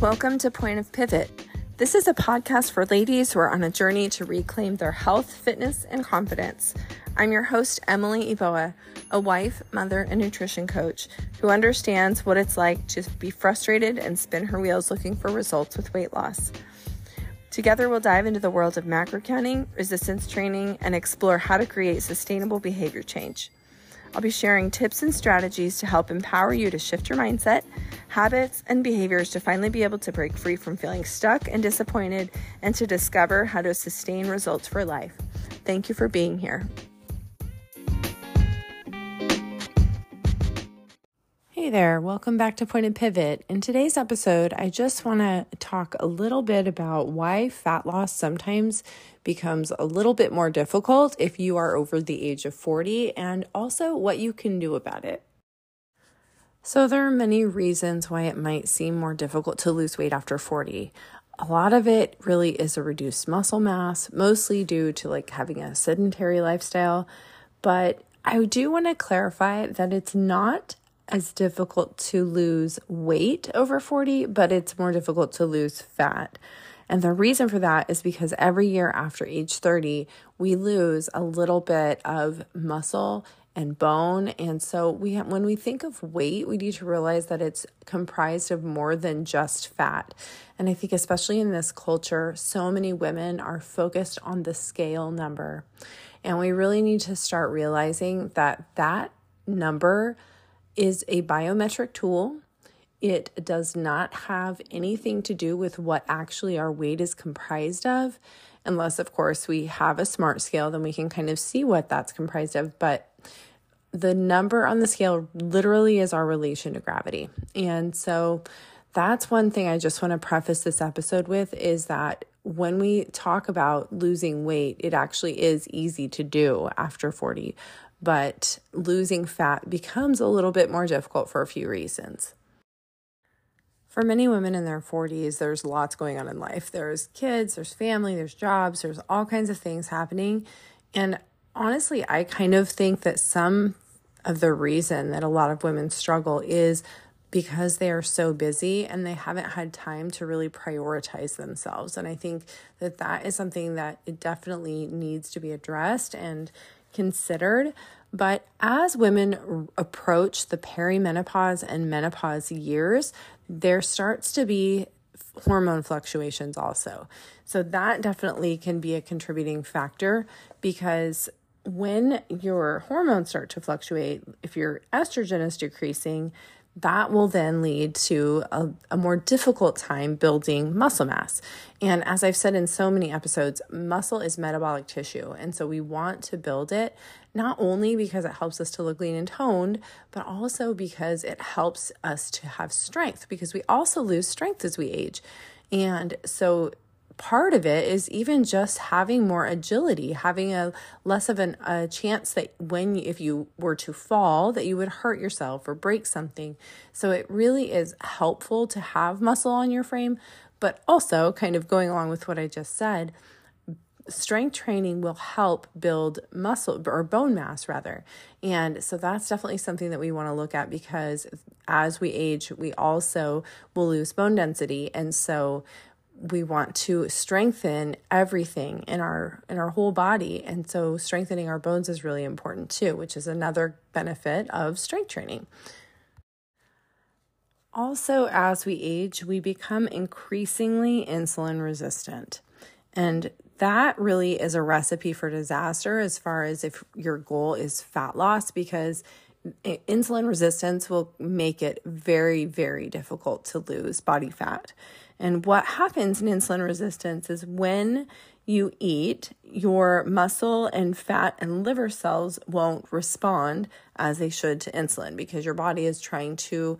Welcome to Point of Pivot. This is a podcast for ladies who are on a journey to reclaim their health, fitness, and confidence. I'm your host, Emily Iboa, a wife, mother, and nutrition coach who understands what it's like to be frustrated and spin her wheels looking for results with weight loss. Together, we'll dive into the world of macro counting, resistance training, and explore how to create sustainable behavior change. I'll be sharing tips and strategies to help empower you to shift your mindset, habits, and behaviors to finally be able to break free from feeling stuck and disappointed and to discover how to sustain results for life. Thank you for being here. There, welcome back to Point of Pivot. In today's episode, I just want to talk a little bit about why fat loss sometimes becomes a little bit more difficult if you are over the age of 40 and also what you can do about it. So, there are many reasons why it might seem more difficult to lose weight after 40. A lot of it really is a reduced muscle mass, mostly due to like having a sedentary lifestyle. But I do want to clarify that it's not as difficult to lose weight over 40, but it's more difficult to lose fat. And the reason for that is because every year after age 30, we lose a little bit of muscle and bone. And so we have, when we think of weight, we need to realize that it's comprised of more than just fat. And I think especially in this culture, so many women are focused on the scale number. And we really need to start realizing that that number is a biometric tool. It does not have anything to do with what actually our weight is comprised of, unless, of course, we have a smart scale, then we can kind of see what that's comprised of. But the number on the scale literally is our relation to gravity. And so that's one thing I just want to preface this episode with is that when we talk about losing weight, it actually is easy to do after 40 but losing fat becomes a little bit more difficult for a few reasons. For many women in their 40s, there's lots going on in life. There's kids, there's family, there's jobs, there's all kinds of things happening. And honestly, I kind of think that some of the reason that a lot of women struggle is because they are so busy and they haven't had time to really prioritize themselves. And I think that that is something that it definitely needs to be addressed and considered. But as women approach the perimenopause and menopause years, there starts to be hormone fluctuations also. So that definitely can be a contributing factor because when your hormones start to fluctuate, if your estrogen is decreasing, that will then lead to a, a, more difficult time building muscle mass. And as I've said in so many episodes, muscle is metabolic tissue. And so we want to build it not only because it helps us to look lean and toned, but also because it helps us to have strength, because we also lose strength as we age. And so part of it is even just having more agility, having a less of an, a chance that when if you were to fall that you would hurt yourself or break something. So it really is helpful to have muscle on your frame, but also kind of going along with what I just said, strength training will help build muscle or bone mass rather. And so that's definitely something that we want to look at because as we age, we also will lose bone density. And so we want to strengthen everything in our in our whole body. And so strengthening our bones is really important too which is another benefit of strength training. Also as we age we become increasingly insulin resistant. And that really is a recipe for disaster as far as if your goal is fat loss because insulin resistance will make it very very difficult to lose body fat and what happens in insulin resistance is when you eat, your muscle and fat and liver cells won't respond as they should to insulin because your body is trying to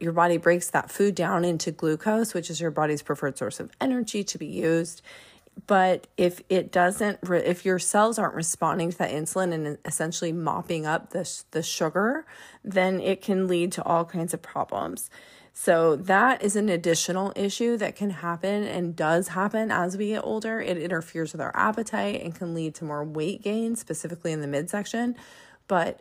your body breaks that food down into glucose, which is your body's preferred source of energy to be used. But if it doesn't, if your cells aren't responding to that insulin and essentially mopping up the, the sugar, then it can lead to all kinds of problems. So that is an additional issue that can happen and does happen as we get older. It interferes with our appetite and can lead to more weight gain, specifically in the midsection. But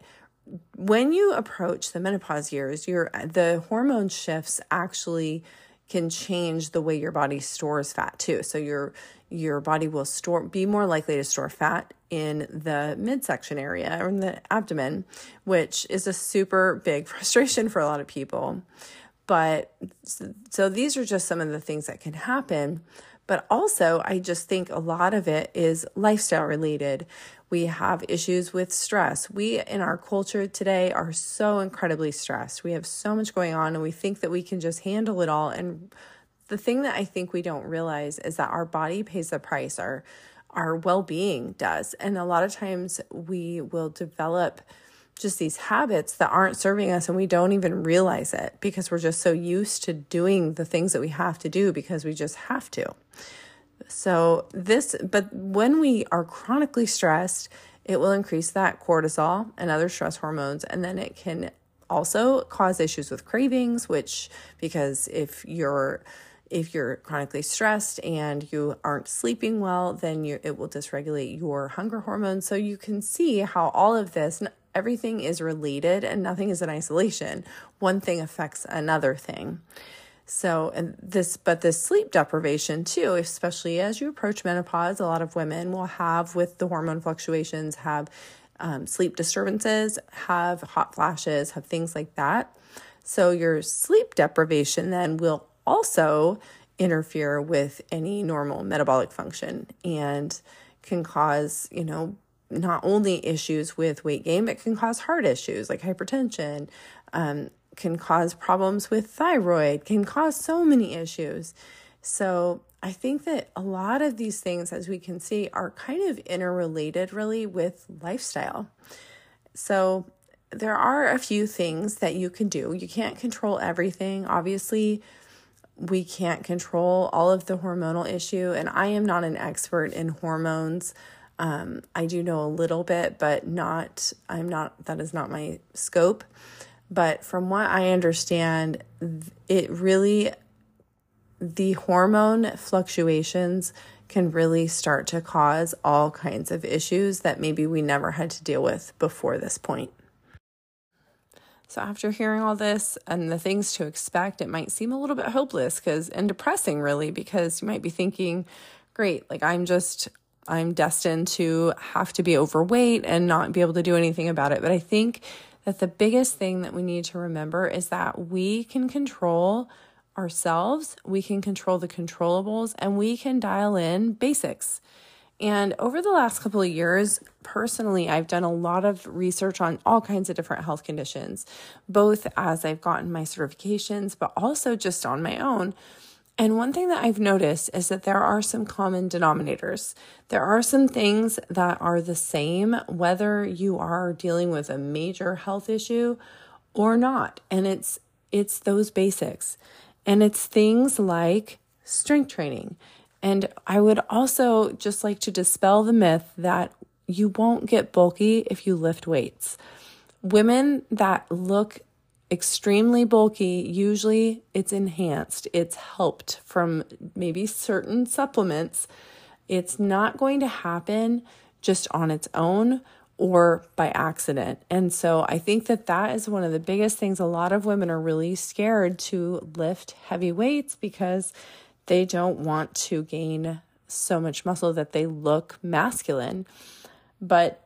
when you approach the menopause years, your the hormone shifts actually can change the way your body stores fat too. So your your body will store be more likely to store fat in the midsection area or in the abdomen, which is a super big frustration for a lot of people. But so these are just some of the things that can happen. But also, I just think a lot of it is lifestyle related. We have issues with stress. We, in our culture today, are so incredibly stressed. We have so much going on, and we think that we can just handle it all. And the thing that I think we don't realize is that our body pays the price, our, our well being does. And a lot of times we will develop just these habits that aren't serving us and we don't even realize it because we're just so used to doing the things that we have to do because we just have to. So, this, but when we are chronically stressed, it will increase that cortisol and other stress hormones, and then it can also cause issues with cravings, which, because if you're if you're chronically stressed and you aren't sleeping well, then you, it will dysregulate your hunger hormones. So you can see how all of this, everything is related and nothing is in isolation. One thing affects another thing. So, and this, but this sleep deprivation too, especially as you approach menopause, a lot of women will have with the hormone fluctuations, have um, sleep disturbances, have hot flashes, have things like that. So, your sleep deprivation then will also interfere with any normal metabolic function and can cause, you know, not only issues with weight gain, but can cause heart issues like hypertension, um, can cause problems with thyroid, can cause so many issues. So I think that a lot of these things, as we can see, are kind of interrelated really with lifestyle. So there are a few things that you can do. You can't control everything. Obviously, we can't control all of the hormonal issue, and I am not an expert in hormones. Um, I do know a little bit, but not, I'm not, that is not my scope. But from what I understand, it really, the hormone fluctuations can really start to cause all kinds of issues that maybe we never had to deal with before this point. So, after hearing all this and the things to expect, it might seem a little bit hopeless because and depressing, really, because you might be thinking, great, like I'm just, I'm destined to have to be overweight and not be able to do anything about it. But I think that the biggest thing that we need to remember is that we can control ourselves, we can control the controllables, and we can dial in basics. And over the last couple of years, personally, I've done a lot of research on all kinds of different health conditions, both as I've gotten my certifications, but also just on my own. And one thing that I've noticed is that there are some common denominators. There are some things that are the same, whether you are dealing with a major health issue or not. And it's it's those basics. And it's things like strength training. And I would also just like to dispel the myth that you won't get bulky if you lift weights. Women that look extremely bulky, usually it's enhanced, it's helped from maybe certain supplements. It's not going to happen just on its own or by accident. And so I think that that is one of the biggest things. A lot of women are really scared to lift heavy weights because they don't want to gain so much muscle that they look masculine. But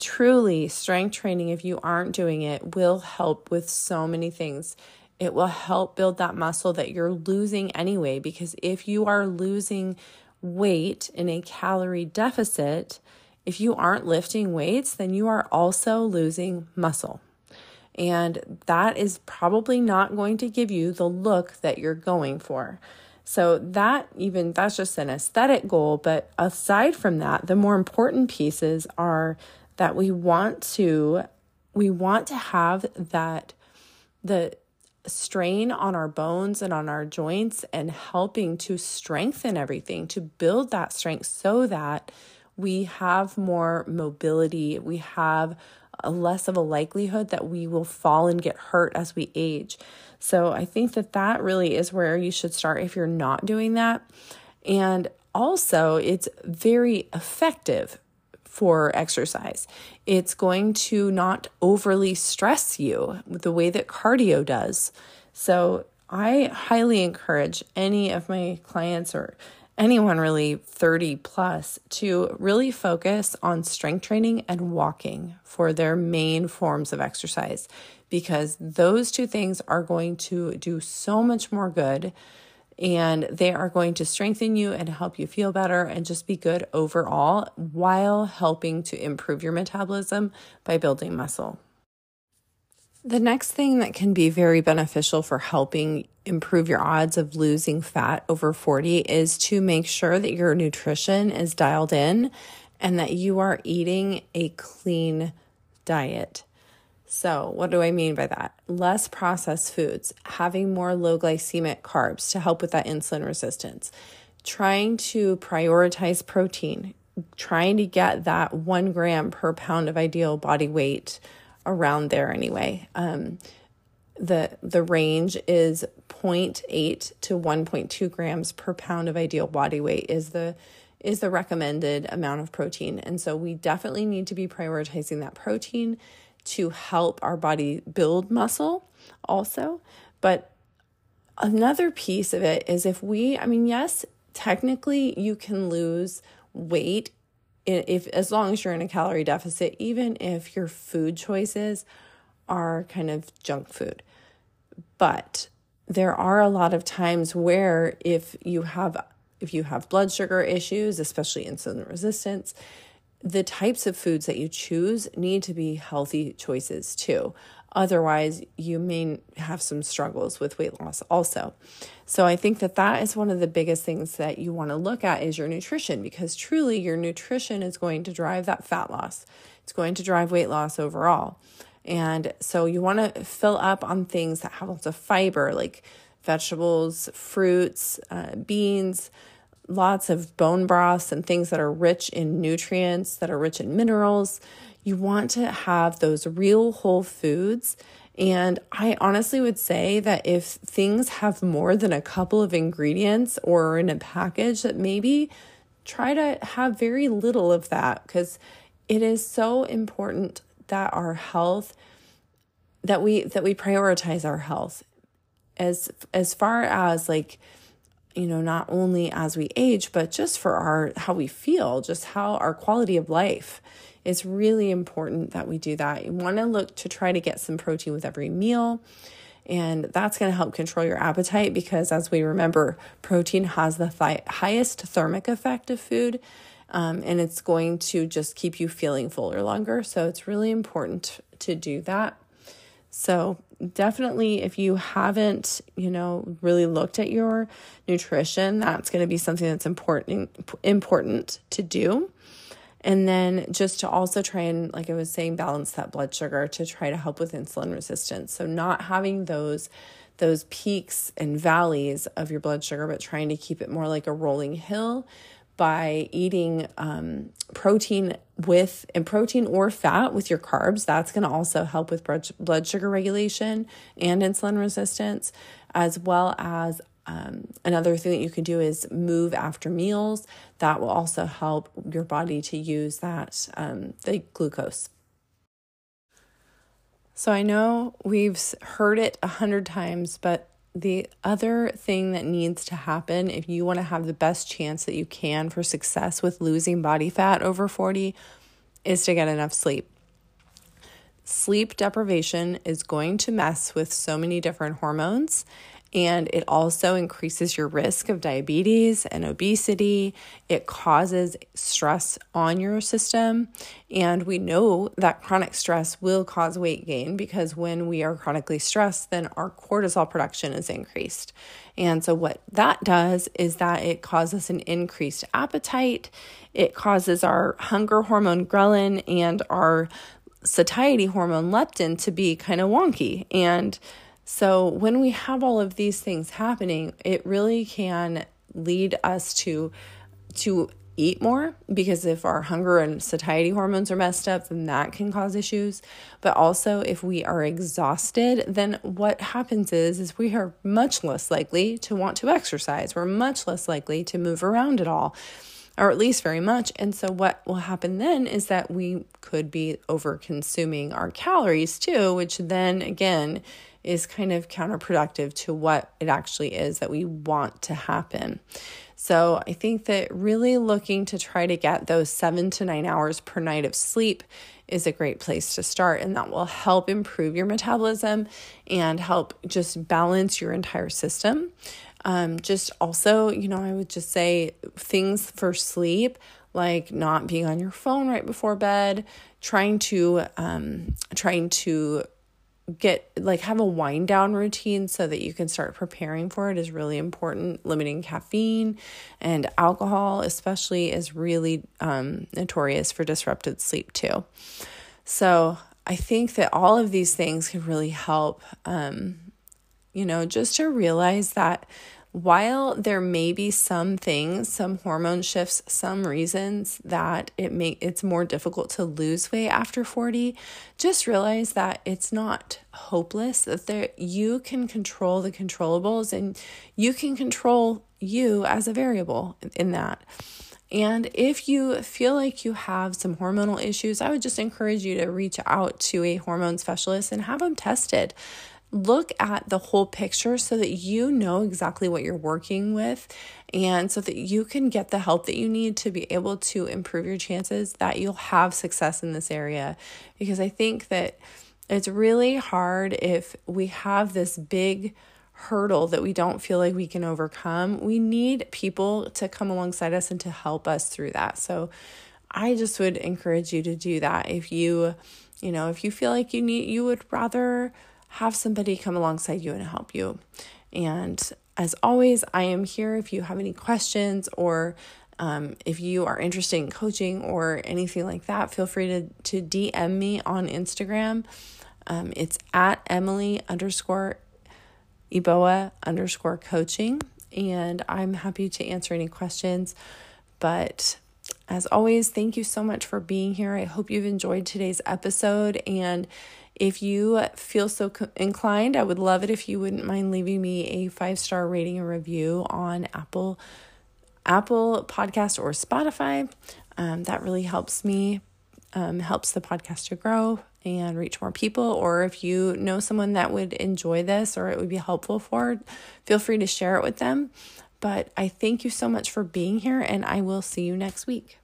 truly strength training if you aren't doing it will help with so many things. It will help build that muscle that you're losing anyway because if you are losing weight in a calorie deficit if you aren't lifting weights then you are also losing muscle. And that is probably not going to give you the look that you're going for. So that even that's just an aesthetic goal but aside from that the more important pieces are that we want to we want to have that the strain on our bones and on our joints and helping to strengthen everything to build that strength so that we have more mobility we have less of a likelihood that we will fall and get hurt as we age. So i think that that really is where you should start if you're not doing that. And also it's very effective for exercise. It's going to not overly stress you the way that cardio does. So, I highly encourage any of my clients or anyone really 30 plus to really focus on strength training and walking for their main forms of exercise because those two things are going to do so much more good and they are going to strengthen you and help you feel better and just be good overall while helping to improve your metabolism by building muscle. The next thing that can be very beneficial for helping improve your odds of losing fat over 40 is to make sure that your nutrition is dialed in and that you are eating a clean diet. So, what do I mean by that? Less processed foods, having more low glycemic carbs to help with that insulin resistance, trying to prioritize protein, trying to get that one gram per pound of ideal body weight around there anyway. Um, the the range is 0.8 to 1.2 grams per pound of ideal body weight is the is the recommended amount of protein. And so we definitely need to be prioritizing that protein to help our body build muscle also. But another piece of it is if we, I mean, yes, technically you can lose weight if as long as you're in a calorie deficit, even if your food choices are kind of junk food. But there are a lot of times where if you have if you have blood sugar issues, especially insulin resistance, the types of foods that you choose need to be healthy choices too. Otherwise, you may have some struggles with weight loss also. So, I think that that is one of the biggest things that you want to look at is your nutrition because truly your nutrition is going to drive that fat loss. It's going to drive weight loss overall. And so, you want to fill up on things that have lots of fiber like vegetables, fruits, uh, beans, lots of bone broths and things that are rich in nutrients, that are rich in minerals. You want to have those real whole foods. And I honestly would say that if things have more than a couple of ingredients or in a package, that maybe try to have very little of that because it is so important that our health that we that we prioritize our health as as far as like you know, not only as we age, but just for our how we feel, just how our quality of life. It's really important that we do that. You want to look to try to get some protein with every meal. And that's going to help control your appetite because, as we remember, protein has the th- highest thermic effect of food. Um, and it's going to just keep you feeling fuller longer. So it's really important to do that. So, definitely, if you haven't, you know, really looked at your nutrition, that's going to be something that's important important to do. And then just to also try and, like I was saying, balance that blood sugar to try to help with insulin resistance. So, not having those those peaks and valleys of your blood sugar, but trying to keep it more like a rolling hill by eating um, protein with and protein or fat with your carbs. That's going to also help with blood sugar regulation and insulin resistance, as well as um, another thing that you can do is move after meals. That will also help your body to use that um, the glucose. So I know we've heard it a hundred times, but the other thing that needs to happen if you want to have the best chance that you can for success with losing body fat over 40 is to get enough sleep. Sleep deprivation is going to mess with so many different hormones and it also increases your risk of diabetes and obesity. It causes stress on your system. And we know that chronic stress will cause weight gain because when we are chronically stressed, then our cortisol production is increased. And so, what that does is that it causes an increased appetite, it causes our hunger hormone ghrelin and our satiety hormone leptin to be kind of wonky. And so, when we have all of these things happening, it really can lead us to to eat more because if our hunger and satiety hormones are messed up, then that can cause issues. But also if we are exhausted, then what happens is is we are much less likely to want to exercise. We're much less likely to move around at all or at least very much. And so, what will happen then is that we could be over consuming our calories too, which then again is kind of counterproductive to what it actually is that we want to happen. So I think that really looking to try to get those seven to nine hours per night of sleep is a great place to start, and that will help improve your metabolism and help just balance your entire system. Um, just also, you know, I would just say things for sleep like not being on your phone right before bed, trying to um, trying to get like have a wind down routine so that you can start preparing for it is really important. Limiting caffeine and alcohol especially is really um, notorious for disrupted sleep too. So i think that all of these things can really help um, you know just to realize that while there may be some things, some hormone shifts, some reasons that it may it's more difficult to lose weight after 40, just realize that it's not hopeless that there you can control the controllables and you can control you as a variable in that. And if you feel like you have some hormonal issues, I would just encourage you to reach out to a hormone specialist and have them tested look at the whole picture so that you know exactly what you're working with and so that you can get the help that you need to be able to improve your chances that you'll have success in this area. Because I think that it's really hard if we have this big hurdle that we don't feel like we can overcome. We need people to come alongside us and to help us through that. So I just would encourage you to do that if you, you know, if you feel like you need you would rather have somebody come alongside you and help you. And as always, I am here if you have any questions or um, if you are interested in coaching or anything like that, feel free to, to DM me on Instagram. Um, it's at Emily underscore Eboa underscore coaching. And I'm happy to answer any questions. But as always, thank you so much for being here. I hope you've enjoyed today's episode. And if you feel so inclined, I would love it if you wouldn't mind leaving me a five star rating and review on Apple, Apple Podcast or Spotify. Um, that really helps me, um, helps the podcast to grow and reach more people. Or if you know someone that would enjoy this or it would be helpful for, feel free to share it with them. But I thank you so much for being here, and I will see you next week.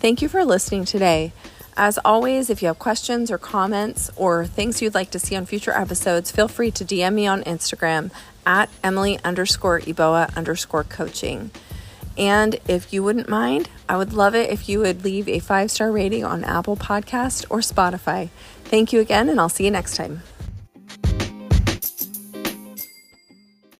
Thank you for listening today. As always, if you have questions or comments or things you'd like to see on future episodes, feel free to DM me on Instagram at Emily underscore Eboa underscore coaching. And if you wouldn't mind, I would love it if you would leave a five star rating on Apple Podcast or Spotify. Thank you again, and I'll see you next time.